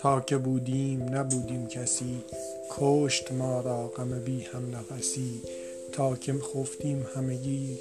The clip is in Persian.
تا که بودیم نبودیم کسی کشت ما را غم بی هم نفسی. تا که خفتیم همگی